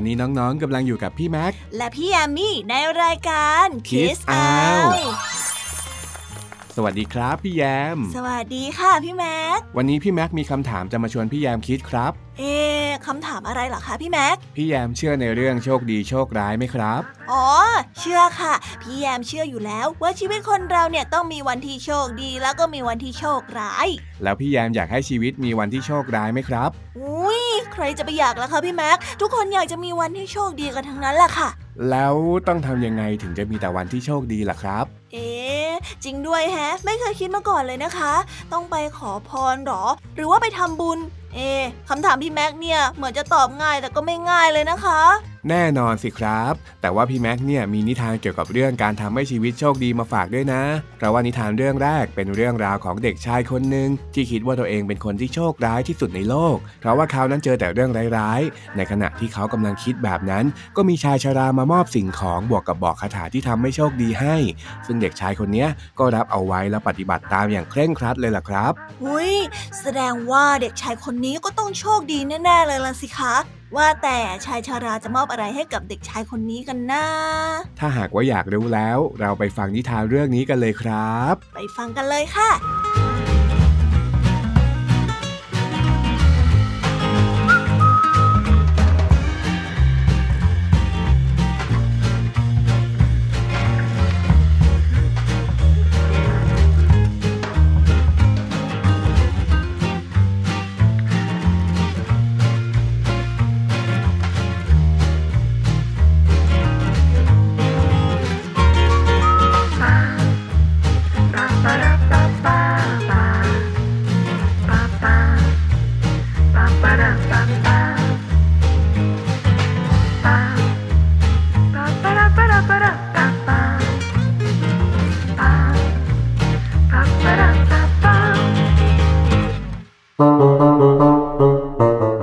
อนนี้น้องๆกำลังอยู่กับพี่แม็ก และพี่แอมมี่ในรายการ Kiss Out สวัสดีครับพี่แยม สวัสดีค่ะพี่แม็ก วันนี้พี่แม็กมีคำถามจะมาชวนพี่แยมคิดครับ เอ๊ะคำถามอะไรเหรอคะพี่แม็ก พี่แยมเชื่อในเรื่องโชคดีโชคร้ายไหมครับ อ๋อ เชื่อค่ะ พี่แยมเชื่ออยู่แล้ว ว่าชีวิตคนเราเนี่ยต้องมีวันที่โชคดีแล้วก็มีวันที่โชคร้าย แล้วพี่แยมอยากให้ชีวิตมีวันที่โชคร้ายไหมครับ อุ้ยใค รจะไปอยากล่ะคะพี่แม็ก ทุกคนอยากจะมีวันที่โชคดีกันทั้งนั้นแหละค่ะ แล้วต้องทำยังไงถึงจะมีแต่วันที่โชคดีล่ะครับ เอ๊ะจริงด้วยแฮะ ไม่เคยคิดมาก่อนเลยนะคะ ต้องไปขอพรหรอ หรือว่าไปทำบุญ เอ๊ะคำถามพี่แม็กเนี่ยเหมือนจะตอบง่ายแต่ก็ไม่ง่ายเลยนะคะแน่นอนสิครับ แต่ว่าพี่แม็กเนี่ยมีนิทานเกี่ยวกับเรื่องการทำให้ชีวิตโชคดีมาฝากด้วยนะ เพราะว่านิทานเรื่องแรกเป็นเรื่องราวของเด็กชายคนหนึ่งที่คิดว่าตัวเองเป็นคนที่โชคร้ายที่สุดในโลก เพราะว่าเขานั้นเจอแต่เรื่องร้ายๆ ในขณะที่เขากำลังคิดแบบนั้น ก็มีชายชารามามอบสิ่งของบวกกับบอกคาถาที่ทำให้โชคดีให้ ซึ่งเด็กชายคนนี้ก็รับเอาไว้และปฏิบัติตามอย่างเคร่งครัดเลยล่ะครับ อุ้ยแสดงว่าเด็กชายคนนี้ก็ต้องโชคดีแน่ๆเลยล่ะสิคะ ว่าแต่ชายชาราจะมอบอะไรให้กับเด็กชายคนนี้กันนะ ถ้าหากว่าอยากรู้แล้ว เราไปฟังนิทานเรื่องนี้กันเลยครับ ไปฟังกันเลยค่ะ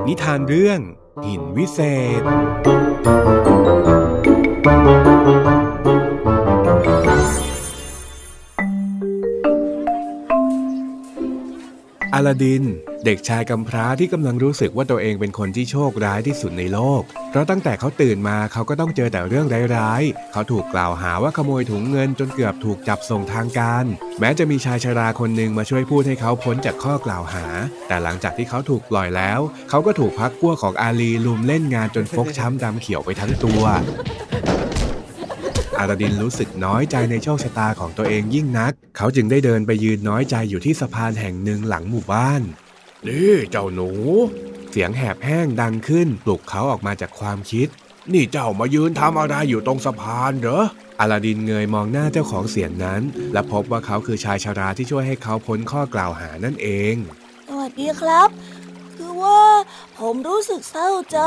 นิทานเรื่องหินวิเศษ อลาดิน เด็กชายกำพร้าที่กำลังรู้สึกว่าตัวเองเป็นคนที่โชคร้ายที่สุดในโลก เพราะตั้งแต่เขาตื่นมาเขาก็ต้องเจอแต่เรื่องร้ายๆ เขาถูกกล่าวหาว่าขโมยถุงเงินจนเกือบถูกจับส่งทางการ แม้จะมีชายชราคนหนึ่งมาช่วยพูดให้เขาพ้นจากข้อกล่าวหา แต่หลังจากที่เขาถูกปล่อยแล้ว เขาก็ถูกพักพวของอาลีลุมเล่นงานจนฟกช้ำดำเขียวไปทั้งตัว อาราดินรู้สึกน้อยใจในโชคชะตาของตัวเองยิ่งนัก เขาจึงได้เดินไปยืนน้อยใจอยู่ที่สะพานแห่งหนึ่งหลังหมู่บ้าน นี่เจ้าหนู เสียงแหบแห้งดังขึ้นปลุกเขาออกมาจากความคิด นี่เจ้ามายืนทำอะไรอยู่ตรงสะพานเหรออาลาดินเงยมองหน้าเจ้าของเสียงนั้น และพบว่าเขาคือชายชาราที่ช่วยให้เขาพ้นข้อกล่าวหานั่นเอง สวัสดีครับคือ ว่า ผมรู้สึกเศร้าใจ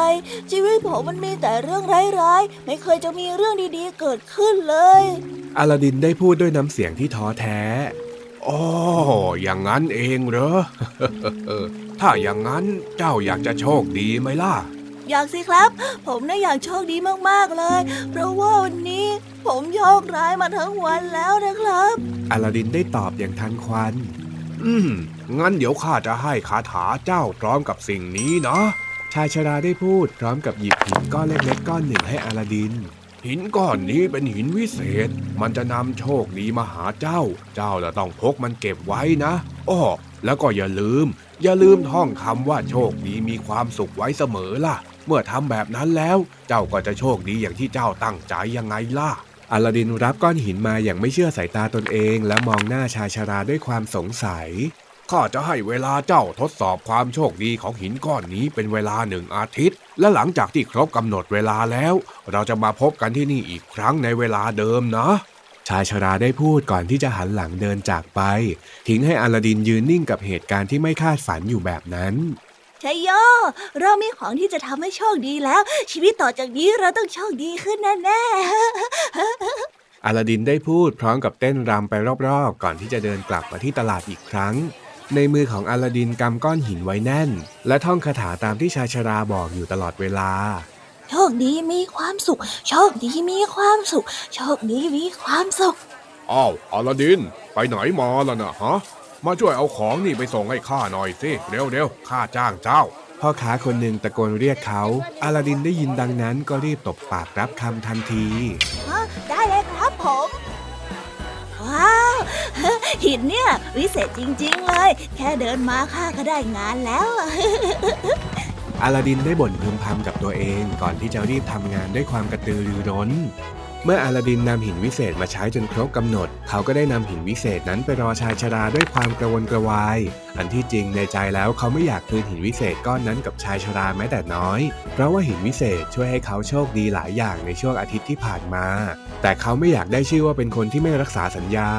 ชีวิตผมมันมีแต่เรื่องร้ายๆ ไม่เคยจะมีเรื่องดีๆ เกิดขึ้นเลยอาลาดินได้พูดด้วยน้ำเสียงที่ท้อแท้อ๋ออย่างนั้นเองเหรอ ถ้าอย่างนั้นเจ้าอยากจะโชคดีไหมล่ะ อยากสิครับ ผมน่ะอยากโชคดีมากๆเลย เพราะว่าวันนี้ผมโชคร้ายมาทั้งวันแล้วนะครับอาลาดินได้ตอบอย่างทันควัน อืม งั้นเดี๋ยวข้าจะให้คาถาเจ้าพร้อมกับสิ่งนี้นะ ชายชราได้พูดพร้อมกับหยิบหินก้อนเล็กๆก้อนหนึ่งให้อาลาดิน หินก้อนนี้เป็นหินวิเศษ มันจะนำโชคดีมาหาเจ้า เจ้าจะต้องพกมันเก็บไว้นะอ้อแล้วก็อย่าลืม อย่าลืมท่องคำว่าโชคดีมีความสุขไว้เสมอล่ะ เมื่อทำแบบนั้นแล้ว เจ้าก็จะโชคดีอย่างที่เจ้าตั้งใจยังไงล่ะอลาดินรับก้อนหินมาอย่างไม่เชื่อสายตาตนเอง และมองหน้าชายชาราด้วยความสงสัย ข้าจะให้เวลาเจ้าทดสอบความโชคดีของหินก้อนนี้เป็นเวลาหนึ่งอาทิตย์ และหลังจากที่ครบกำหนดเวลาแล้ว เราจะมาพบกันที่นี่อีกครั้งในเวลาเดิมนะ ชายชราได้พูดก่อนที่จะหันหลังเดินจากไป ทิ้งให้อลาดินยืนนิ่งกับเหตุการณ์ที่ไม่คาดฝันอยู่แบบนั้นชัยโย เรามีของที่จะทำให้โชคดีแล้ว ชีวิตต่อจากนี้เราต้องโชคดีขึ้นแน่ๆอลาดินได้พูดพร้อมกับเต้นรำไปรอบๆ ก่อนที่จะเดินกลับมาที่ตลาดอีกครั้ง ในมือของอลาดินกำก้อนหินไว้แน่น และท่องคาถาตามที่ชายชราบอกอยู่ตลอดเวลา โชคดีมีความสุข โชคดีมีความสุข โชคดีมีความสุข อ้าวอลาดิน ไปไหนมาล่ะนะฮะ มาช่วยเอาของนี่ไปส่งให้ข้าหน่อยสิ เร็วเร็วๆข้าจ้างเจ้า พ่อค้าคนหนึ่งตะโกนเรียกเขา อลาดินได้ยินดังนั้นก็รีบตบปากรับคำทันทีได้เลยครับผม ว้าว หินเนี่ย วิเศษจริงๆ เลย แค่เดินมาข้าก็ได้งานแล้วอลาดินได้บ่นพึมพำกับตัวเองก่อนที่จะรีบทำงานด้วยความกระตือรือร้น เมื่ออลาดินนำหินวิเศษมาใช้จนครบกำหนด เขาก็ได้นำหินวิเศษนั้นไปรอชายชราด้วยความกระวนกระวาย อันที่จริงในใจแล้วเขาไม่อยากคืนหินวิเศษก้อนนั้นกับชายชราแม้แต่น้อย เพราะว่าหินวิเศษช่วยให้เขาโชคดีหลายอย่างในช่วงอาทิตย์ที่ผ่านมา แต่เขาไม่อยากได้ชื่อว่าเป็นคนที่ไม่รักษาสัญญา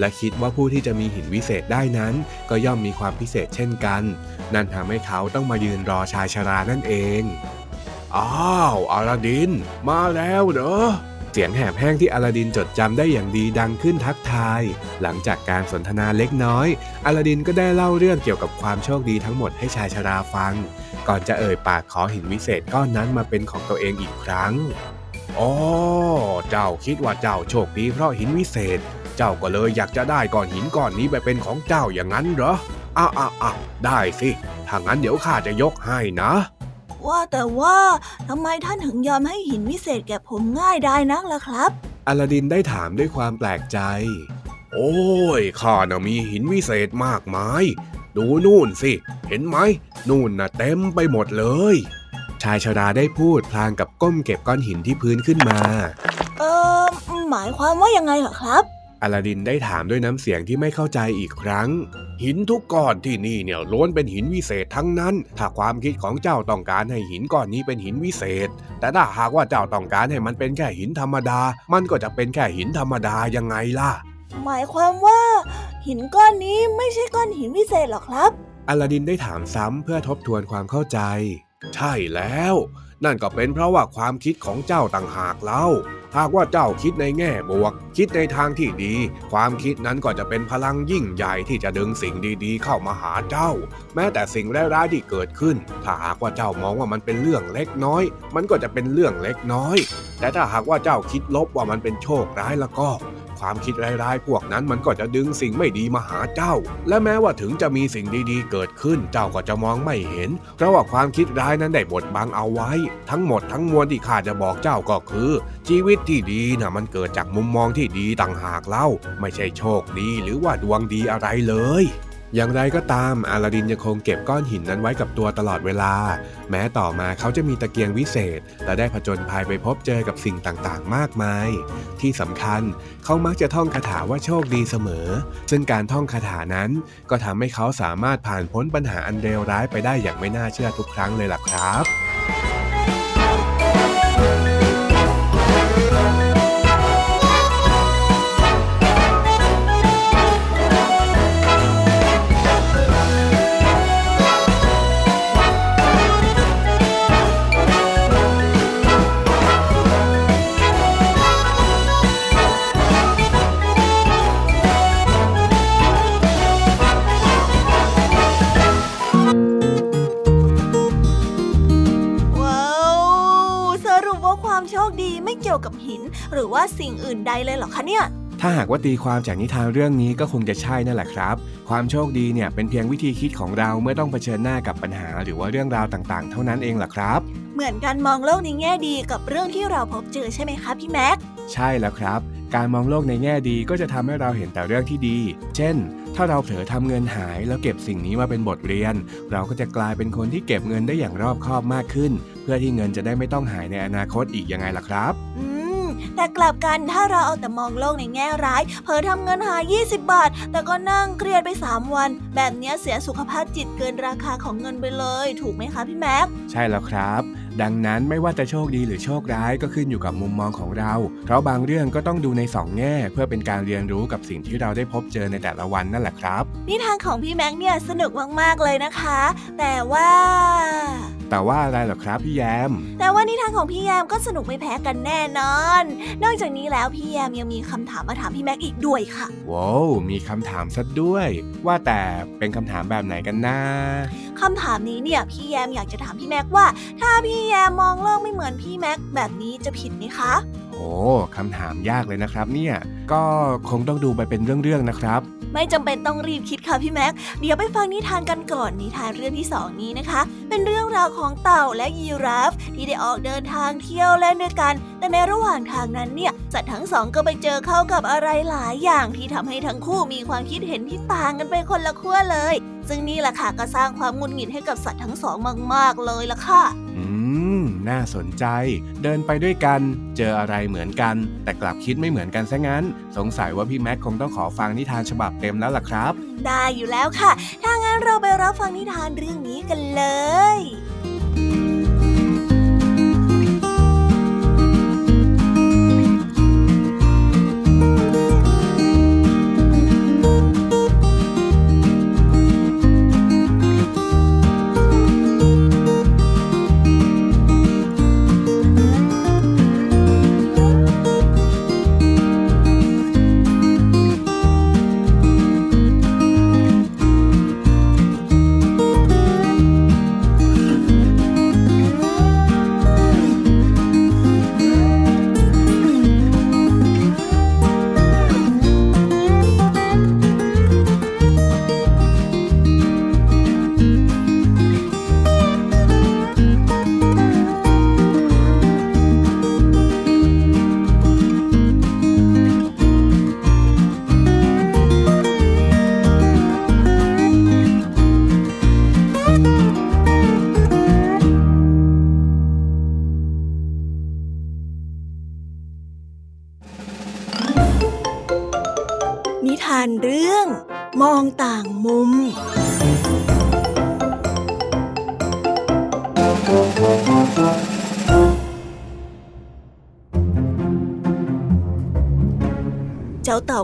และคิดว่าผู้ที่จะมีหินวิเศษได้นั้น ก็ย่อมมีความพิเศษเช่นกัน นั่นทำให้เขาต้องมายืนรอชายชรานั่นเอง อ้าวอาลาดิน มาแล้วเหรอ สียงแหบแห้งที่อลาดินจดจำได้อย่างดีดังขึ้นทักทาย หลังจากการสนทนาเล็กน้อย อลาดินก็ได้เล่าเรื่องเกี่ยวกับความโชคดีทั้งหมดให้ชายชราฟัง ก่อนจะเอ่ยปากขอหินวิเศษก้อนนั้นมาเป็นของตัวเองอีกครั้งอ๋อเจ้าคิดว่าเจ้าโชคดีเพราะหินวิเศษ เจ้าก็เลยอยากจะได้ก้อนหินก้อนนี้ไปเป็นของเจ้าอย่างนั้นเหรออ้าวอ้าวอ้าวได้สิ ถ้างั้นเดี๋ยวข้าจะยกให้นะ ว่าแต่ว่าทำไมท่านถึงยอมให้หินวิเศษแก่ผมง่ายได้นักล่ะครับอลาดินได้ถามด้วยความแปลกใจ โอ้ยข้าน่ะมีหินวิเศษมากมาย ดูนู่นสิ เห็นไหม นู่นน่ะเต็มไปหมดเลย ชายชราได้พูดพลางกับก้มเก็บก้อนหินที่พื้นขึ้นมา เออหมายความว่ายังไงเหรอครับ อลาดินได้ถามด้วยน้ำเสียงที่ไม่เข้าใจอีกครั้ง หินทุกก้อนที่นี่เนี่ยล้วนเป็นหินวิเศษทั้งนั้น ถ้าความคิดของเจ้าต้องการให้หินก้อนนี้เป็นหินวิเศษ แต่ถ้าหากว่าเจ้าต้องการให้มันเป็นแค่หินธรรมดา มันก็จะเป็นแค่หินธรรมดายังไงล่ะ หมายความว่า หินก้อนนี้ไม่ใช่ก้อนหินวิเศษหรอครับ อลาดินได้ถามซ้ำเพื่อทบทวนความเข้าใจ ใช่แล้ว นั่นก็เป็นเพราะว่าความคิดของเจ้าต่างหากเล่า หากว่าเจ้าคิดในแง่บวก คิดในทางที่ดี ความคิดนั้นก็จะเป็นพลังยิ่งใหญ่ที่จะดึงสิ่งดีๆ เข้ามาหาเจ้า แม้แต่สิ่งร้ายๆที่เกิดขึ้น ถ้าหากว่าเจ้ามองว่ามันเป็นเรื่องเล็กน้อย มันก็จะเป็นเรื่องเล็กน้อย แต่ถ้าหากว่าเจ้าคิดลบว่ามันเป็นโชคร้ายแล้วก็ ความคิดร้ายๆพวกนั้นมันก็จะดึงสิ่งไม่ดีมาหาเจ้า และแม้ว่าถึงจะมีสิ่งดีๆ เกิดขึ้นเจ้าก็จะมองไม่เห็น เพราะว่าความคิดร้ายนั้นได้บดบังเอาไว้ ทั้งหมดทั้งมวลที่ข้าจะบอกเจ้าก็คือ ชีวิตที่ดีนะมันเกิดจากมุมมองที่ดีต่างหากเล่า ไม่ใช่โชคดีหรือว่าดวงดีอะไรเลย อย่างไรก็ตามอาลาดินยังคงเก็บก้อนหินนั้นไว้กับตัวตลอดเวลา แม้ต่อมาเขาจะมีตะเกียงวิเศษ และได้ผจญภัยไปพบเจอกับสิ่งต่างๆ มากมาย ที่สำคัญเขามักจะท่องคาถาว่าโชคดีเสมอ ซึ่งการท่องคาถานั้นก็ทำให้เขาสามารถผ่านพ้นปัญหาอันเลวร้ายไปได้อย่างไม่น่าเชื่อทุกครั้งเลยล่ะครับ หินหรือว่าสิ่งอื่นใดเลยเหรอคะเนี่ยถ้าหากว่าตีความจากนิทานเรื่องนี้ก็คงจะใช่นั่นแหละครับ ความโชคดีเนี่ยเป็นเพียงวิธีคิดของเราเมื่อต้องเผชิญหน้ากับปัญหา หรือว่าเรื่องราวต่างๆ เท่านั้นเองล่ะครับ เหมือนการมองโลกในแง่ดีกับเรื่องที่เราพบเจอใช่ไหมคะพี่แม็ก ใช่แล้วครับ การมองโลกในแง่ดีก็จะทำให้เราเห็นแต่เรื่องที่ดี เช่น ถ้าเราเผลอทำเงินหายแล้วเก็บสิ่งนี้มาเป็นบทเรียน เราก็จะกลายเป็นคนที่เก็บเงินได้อย่างรอบคอบมากขึ้น เพื่อที่เงินจะได้ไม่ต้องหายในอนาคตอีกยังไงล่ะครับอืม แต่กลับกันถ้าเราเอาแต่มองโลกในแง่ร้าย เผลอทำเงินหาย20 บาท แต่ก็นั่งเครียดไป 3 วัน แบบเนี้ยเสียสุขภาพจิตเกินราคาของเงินไปเลย ถูกไหมคะพี่แม็กใช่แล้วครับ ดังนั้นไม่ว่าจะโชคดีหรือโชคร้ายก็ขึ้นอยู่กับมุมมองของเรา เพราะบางเรื่องก็ต้องดูในสองแง่ เพื่อเป็นการเรียนรู้กับสิ่งที่เราได้พบเจอในแต่ละวันนั่นแหละครับ นิทานของพี่แม็กเนี่ยสนุกมากๆเลยนะคะ แต่ว่า แต่ว่าอะไรหรอครับพี่แยม แต่ว่านิทานของพี่แยมก็สนุกไม่แพ้กันแน่นอน นอกจากนี้แล้วพี่แยมยังมีคำถามมาถามพี่แม็กอีกด้วยค่ะ ว้าวมีคำถามซะด้วย ว่าแต่เป็นคำถามแบบไหนกันนะคำถามนี้เนี่ยพี่แยมอยากจะถามพี่แม็กว่า ถ้าพี่แยมมองโลกไม่เหมือนพี่แม็กแบบนี้จะผิดไหมคะโอ้คำถามยากเลยนะครับเนี่ย ก็คงต้องดูไปเป็นเรื่องๆนะครับ ไม่จำเป็นต้องรีบคิดค่ะพี่แม็ก เดี๋ยวไปฟังนิทานกันก่อนนิทานเรื่องที่สองนี้นะคะ เป็นเรื่องราวของเต่าและยีราฟ ที่ได้ออกเดินทางเที่ยวเล่นด้วยกัน แต่ในระหว่างทางนั้นเนี่ยสัตว์ทั้งสองก็ไปเจอเข้ากับอะไรหลายอย่างที่ทำให้ทั้งคู่มีความคิดเห็นที่ต่างกันไปคนละขั้วเลย ซึ่งนี่แหละค่ะก็สร้างความงุนหงิดให้กับสัตว์ทั้งสองมาก ๆ เลยล่ะค่ะ น่าสนใจ เดินไปด้วยกัน เจออะไรเหมือนกัน แต่กลับคิดไม่เหมือนกันซะงั้น สงสัยว่าพี่แม็กคงต้องขอฟังนิทานฉบับเต็มแล้วล่ะครับ ได้อยู่แล้วค่ะ ถ้างั้นเราไปรับฟังนิทานเรื่องนี้กันเลย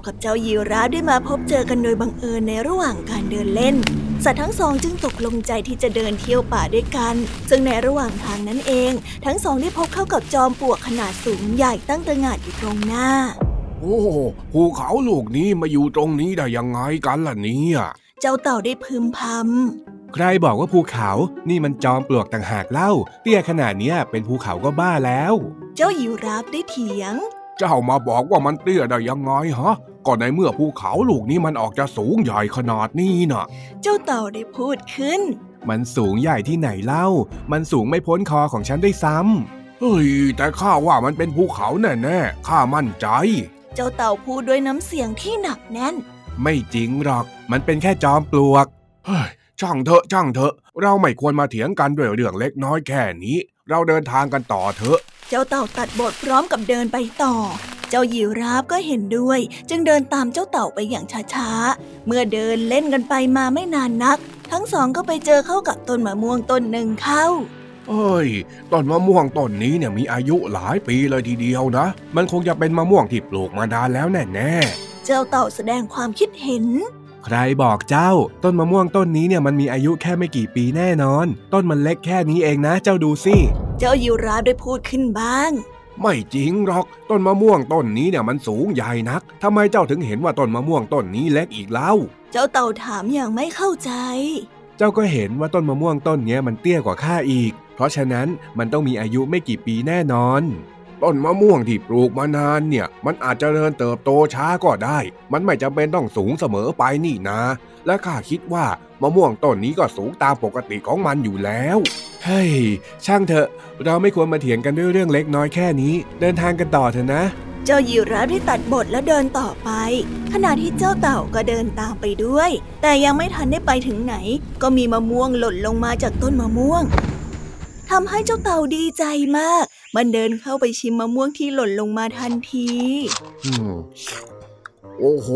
กับเจ้ายีราฟได้มาพบเจอกันโดยบังเอิญในระหว่างการเดินเล่น สัตว์ทั้งสองจึงตกลงใจที่จะเดินเที่ยวป่าด้วยกัน ซึ่งในระหว่างทางนั้นเอง ทั้งสองได้พบเข้ากับจอมปลวกขนาดสูงใหญ่ตั้งตระหง่านอยู่ตรงหน้า โอ้ภูเขาลูกนี้มาอยู่ตรงนี้ได้ยังไงกันล่ะเนี่ยเจ้าเต่าได้พึมพำใครบอกว่าภูเขา นี่มันจอมปลวกต่างหากเล่า เตี้ยขนาดนี้เป็นภูเขาก็บ้าแล้ว เจ้ายีราฟได้เถียง เจ้ามาบอกว่ามันเตี้ยได้ยังไงฮะก็ในเมื่อภูเขาลูกนี้มันออกจะสูงใหญ่ขนาดนี้น่ะ เจ้าเต่าได้พูดขึ้น มันสูงใหญ่ที่ไหนเล่า มันสูงไม่พ้นคอของฉันได้ซ้ำเฮ้ยแต่ข้าว่ามันเป็นภูเขาแน่ๆข้ามั่นใจ เจ้าเต่าพูดด้วยน้ำเสียงที่หนักแน่น ไม่จริงหรอก มันเป็นแค่จอมปลวก เฮ้ยช่างเถอะช่างเถอะ เราไม่ควรมาเถียงกันด้วยเรื่องเล็กน้อยแค่นี้ เราเดินทางกันต่อเถอะเจ้าเต่าตัดบทพร้อมกับเดินไปต่อจ้ายีราฟก็เห็นด้วย จึงเดินตามเจ้าเต่าไปอย่างช้าๆ เมื่อเดินเล่นกันไปมาไม่นานนัก ทั้งสองก็ไปเจอเข้ากับต้นมะม่วงต้นหนึ่งเข้าเอ้ยต้นมะม่วงต้นนี้เนี่ยมีอายุหลายปีเลยทีเดียวนะ มันคงจะเป็นมะม่วงที่ปลูกมานานแล้วแน่ๆ เจ้าเต่าแสดงความคิดเห็น ใครบอกเจ้า ต้นมะม่วงต้นนี้เนี่ยมันมีอายุแค่ไม่กี่ปีแน่นอน ต้นมันเล็กแค่นี้เองนะ เจ้าดูสิ เจ้ายูราได้พูดขึ้นบ้าง ไม่จริงหรอกต้นมะม่วงต้นนี้เนี่ยมันสูงใหญ่นักทำไมเจ้าถึงเห็นว่าต้นมะม่วงต้นนี้เล็กอีกเล่า เจ้าเต่าถามอย่างไม่เข้าใจ เจ้าก็เห็นว่าต้นมะม่วงต้นนี้มันเตี้ยกว่าข้าอีก เพราะฉะนั้นมันต้องมีอายุไม่กี่ปีแน่นอนต้นมะม่วงที่ปลูกมานานเนี่ย มันอาจจะเริญเติบโตช้าก็ได้ มันไม่จำเป็นต้องสูงเสมอไปนี่นะ และข้าคิดว่ามะม่วงต้นนี้ก็สูงตามปกติของมันอยู่แล้ว เฮ้ย ช่างเถอะ เราไม่ควรมาเถียงกันด้วยเรื่องเล็กน้อยแค่นี้ เดินทางกันต่อเถอะนะ เจ้ายีราฟได้ตัดบทแล้วเดินต่อไป ขณะที่เจ้าเต่าก็เดินตามไปด้วย แต่ยังไม่ทันได้ไปถึงไหน ก็มีมะม่วงหล่นลงมาจากต้นมะม่วงทำให้เจ้าเต่าดีใจมาก มันเดินเข้าไปชิมมะม่วงที่หล่นลงมาทันทีโอ้โห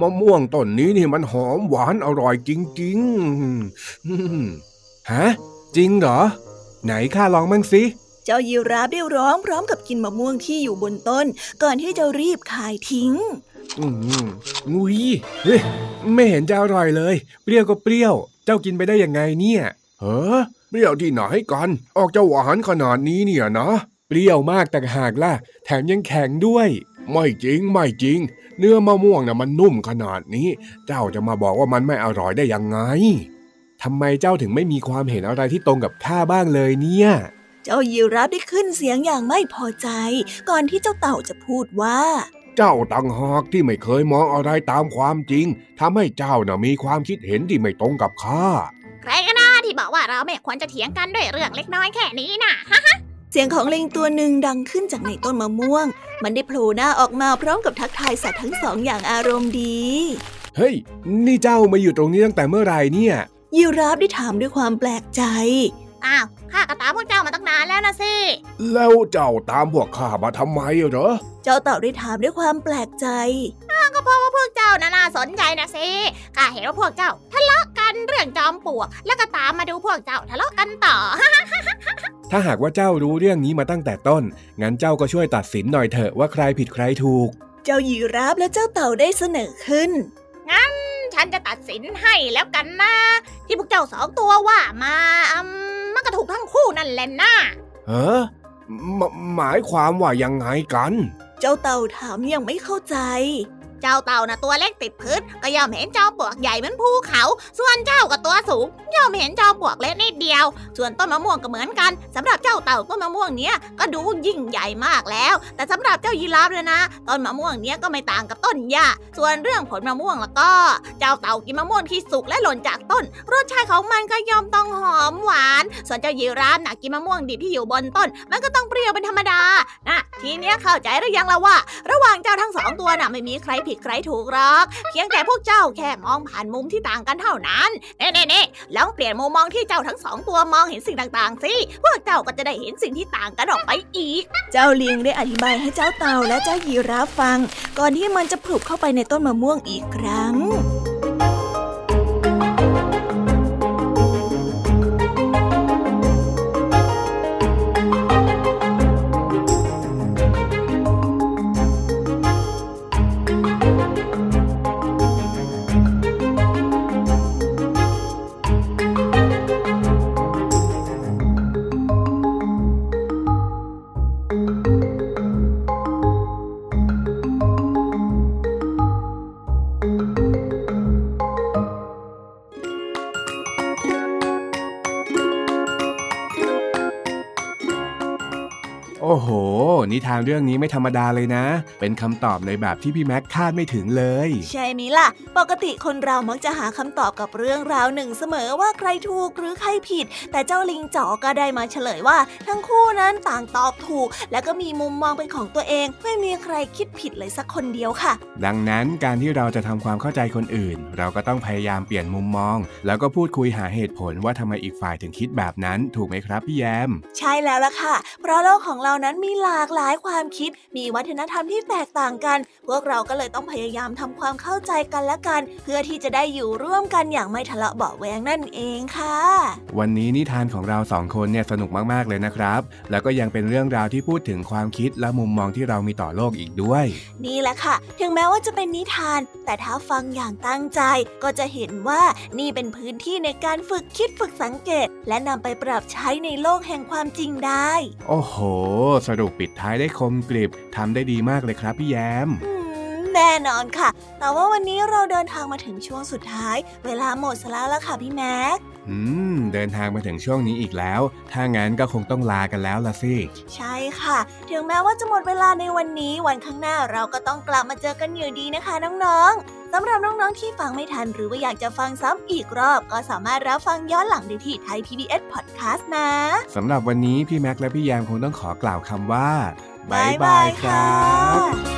มะม่วงต้นนี้นี่มันหอมหวานอร่อยจริง ๆ ฮะ จริงเหรอ ไหนข้าลองมั่งสิเจ้ายีราฟได้ร้องพร้อมกับกินมะม่วงที่อยู่บนต้น ก่อนที่จะรีบขายทิ้ง อืมงุยเฮ้ไม่เห็นจะอร่อยเลย เปรี้ยวก็เปรี้ยว เจ้ากินไปได้ยังไงเนี่ยเฮ้อเปรี้ยวที่ไหนกัน ออกจะหวานขนาดนี้เนี่ยนะเปรี้ยวมากแต่หากล่ะ แถมยังแข็งด้วย ไม่จริงไม่จริง เนื้อมะม่วงน่ะมันนุ่มขนาดนี้ เจ้าจะมาบอกว่ามันไม่อร่อยได้ยังไง ทำไมเจ้าถึงไม่มีความเห็นอะไรที่ตรงกับข้าบ้างเลยเนี่ย เจ้ายีราฟได้ขึ้นเสียงอย่างไม่พอใจ ก่อนที่เจ้าเต่าจะพูดว่า เจ้าต่างหากที่ไม่เคยมองอะไรตามความจริงทำให้เจ้าน่ะมีความคิดเห็นที่ไม่ตรงกับข้า ใครก็น่าที่บอกว่าเราไม่ควรจะเถียงกันด้วยเรื่องเล็กน้อยแค่นี้น่ะเสียงของลิงตัวหนึ่งดังขึ้นจากในต้นมะม่วง มันได้โผล่หน้าออกมาพร้อมกับทักทายสัตว์ทั้งสองอย่างอารมณ์ดี เฮ้ย นี่เจ้ามาอยู่ตรงนี้ตั้งแต่เมื่อไหร่เนี่ย ยีราฟได้ถามด้วยความแปลกใจ อ้าว ข้าก็ตามพวกเจ้ามาตั้งนานแล้วนะสิ แล้วเจ้าตามพวกข้ามาทำไมเหรอ เจ้าเต่าได้ถามด้วยความแปลกใจก็เพราะว่าพวกเจ้าน่ะน่าสนใจนะสิข้าเห็นว่าพวกเจ้าทะเลาะกันเรื่องจอมปลวก แล้วก็ตามมาดูพวกเจ้าทะเลาะกันต่อ ถ้าหากว่าเจ้ารู้เรื่องนี้มาตั้งแต่ต้น งั้นเจ้าก็ช่วยตัดสินหน่อยเถอะว่าใครผิดใครถูก เจ้ายีราฟและเจ้าเต่าได้เสนอขึ้น ฉันจะตัดสินให้แล้วกันนะ ที่พวกเจ้าสองตัวว่ามาอืมมันก็ถูกทั้งคู่นั่นแหละนะเออหมหมายความว่ายังไงกัน เจ้าเต่าถามยังไม่เข้าใจ เจ้าเต่านะตัวเล็กติดพื้นก็ย่อมเห็นจอมปลวกใหญ่เหมือนภูเขา ส่วนเจ้าก็ตัวสูงย่อมเห็นจอมปลวกเล็กนิดเดียว ส่วนต้นมะม่วงก็เหมือนกันสำหรับเจ้าเต่าต้นมะม่วงเนี้ยก็ดูยิ่งใหญ่มากแล้ว แต่สำหรับเจ้ายีราฟเลยนะต้นมะม่วงเนี้ยก็ไม่ต่างกับต้นหญ้าส่วนเรื่องผลมะม่วงแล้วก็ เจ้าเต่ากินมะม่วงที่สุกและหล่นจากต้น รสชาติของมันก็ย่อมต้องหอมหวาน ส่วนเจ้ายีราฟน่ะกินมะม่วงดิบที่อยู่บนต้น มันก็ต้องเปรี้ยวเป็นธรรมดานะทีเนี้ยเข้าใจหรือยังละว่า ระหว่างเจ้าทั้งสองตัวน่ะไม่มีใครผิดใครถูกหรอก เพียงแต่พวกเจ้าแค่มองผ่านมุมที่ต่างกันเท่านั้นเน่เน่เน่ลองเปลี่ยนมุมมองที่เจ้าทั้งสองตัวมองเห็นสิ่งต่างๆสิพวกเจ้าก็จะได้เห็นสิ่งที่ต่างกันออกไปอีก เจ้าลิงได้อธิบายให้เจ้าเต่าและเจ้ายีราฟฟัง ก่อนที่มันจะผลุบเข้าไปในต้นมะม่วงอีกครั้ง โอ้โห นิทานเรื่องนี้ไม่ธรรมดาเลยนะ เป็นคำตอบในแบบที่พี่แม็กคาดไม่ถึงเลย ใช่ไหมล่ะ ปกติคนเรามักจะหาคำตอบกับเรื่องราวหนึ่งเสมอว่าใครถูกหรือใครผิด แต่เจ้าลิงจ๋อก็ได้มาเฉลยว่า ทั้งคู่นั้นต่างตอบถูก และก็มีมุมมองเป็นของตัวเอง ไม่มีใครคิดผิดเลยสักคนเดียวค่ะ ดังนั้นการที่เราจะทำความเข้าใจคนอื่น เราก็ต้องพยายามเปลี่ยนมุมมอง แล้วก็พูดคุยหาเหตุผลว่าทำไมอีกฝ่ายถึงคิดแบบนั้น ถูกไหมครับพี่แยม ใช่แล้วล่ะค่ะ เพราะโลกของเรานั้นมีหลากหลายความคิด มีวัฒนธรรมที่แตกต่างกัน พวกเราก็เลยต้องพยายามทำความเข้าใจกันและกัน เพื่อที่จะได้อยู่ร่วมกันอย่างไม่ทะเลาะเบาะแวงนั่นเองค่ะ วันนี้นิทานของเราสองคนเนี่ยสนุกมากๆเลยนะครับ แล้วก็ยังเป็นเรื่องราวที่พูดถึงความคิดและมุมมองที่เรามีต่อโลกอีกด้วย นี่แหละค่ะ ถึงแม้ว่าจะเป็นนิทาน แต่ถ้าฟังอย่างตั้งใจก็จะเห็นว่านี่เป็นพื้นที่ในการฝึกคิดฝึกสังเกต และนำไปปรับใช้ในโลกแห่งความจริงได้ โอ้โหสรุปปิดท้ายได้คมกริบทำได้ดีมากเลยครับพี่แยมอืมแน่นอนค่ะ แต่ว่าวันนี้เราเดินทางมาถึงช่วงสุดท้าย เวลาหมดซะแล้วล่ะค่ะพี่แม็กอืม เดินทางมาถึงช่วงนี้อีกแล้ว ถ้างั้นก็คงต้องลากันแล้วละสิ ใช่ค่ะ ถึงแม้ว่าจะหมดเวลาในวันนี้ วันข้างหน้าเราก็ต้องกลับมาเจอกันอยู่ดีนะคะน้องๆ สำหรับน้องๆที่ฟังไม่ทันหรือว่าอยากจะฟังซ้ำอีกรอบ ก็สามารถรับฟังย้อนหลังได้ที่ไทย PBS Podcast นะสำหรับวันนี้พี่แม็กและพี่แยมคงต้องขอกล่าวคำว่าบ๊ายบายค่ะ「า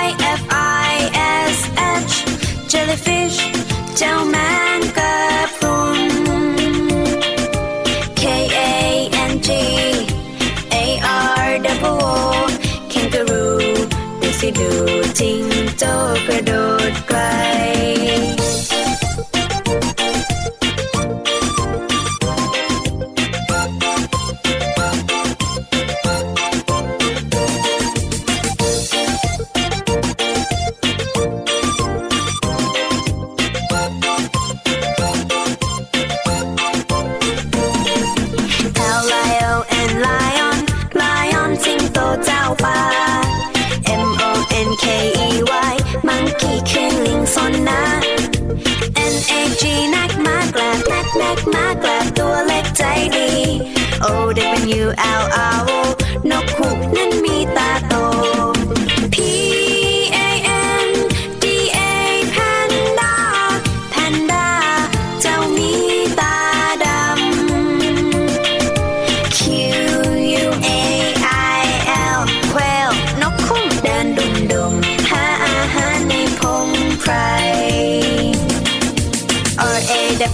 Y kangaroo, dizzy doo, ting, dog, a.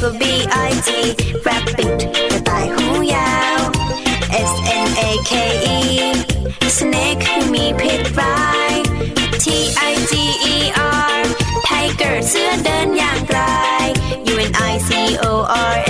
Google B-I-T Rabbit กระต่ายหูยาว S N A K E Snake มีพิษร้าย T I G E R Tiger เสื้อเดินอย่างไกล. U N I C O R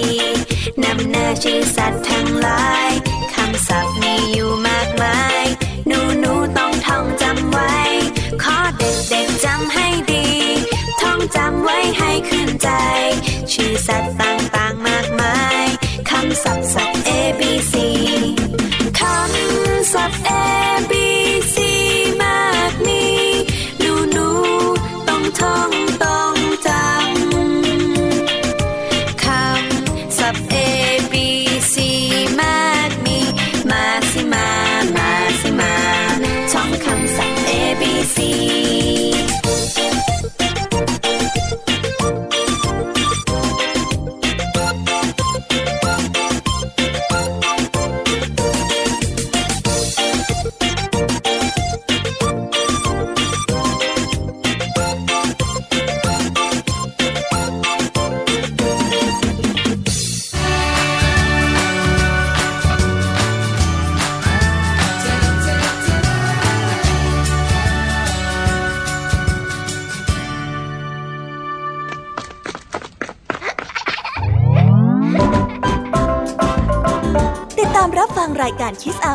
ีนำหน้าชื่อสัตว์ทั้งหลาย คำศัพท์มีอยู่มากมาย หนูหนูต้องท่องจำไว้ ขอเด็กเด็กจำให้ดี ท่องจำไว้ให้ขึ้นใจ ชื่อสัตว์ต่าง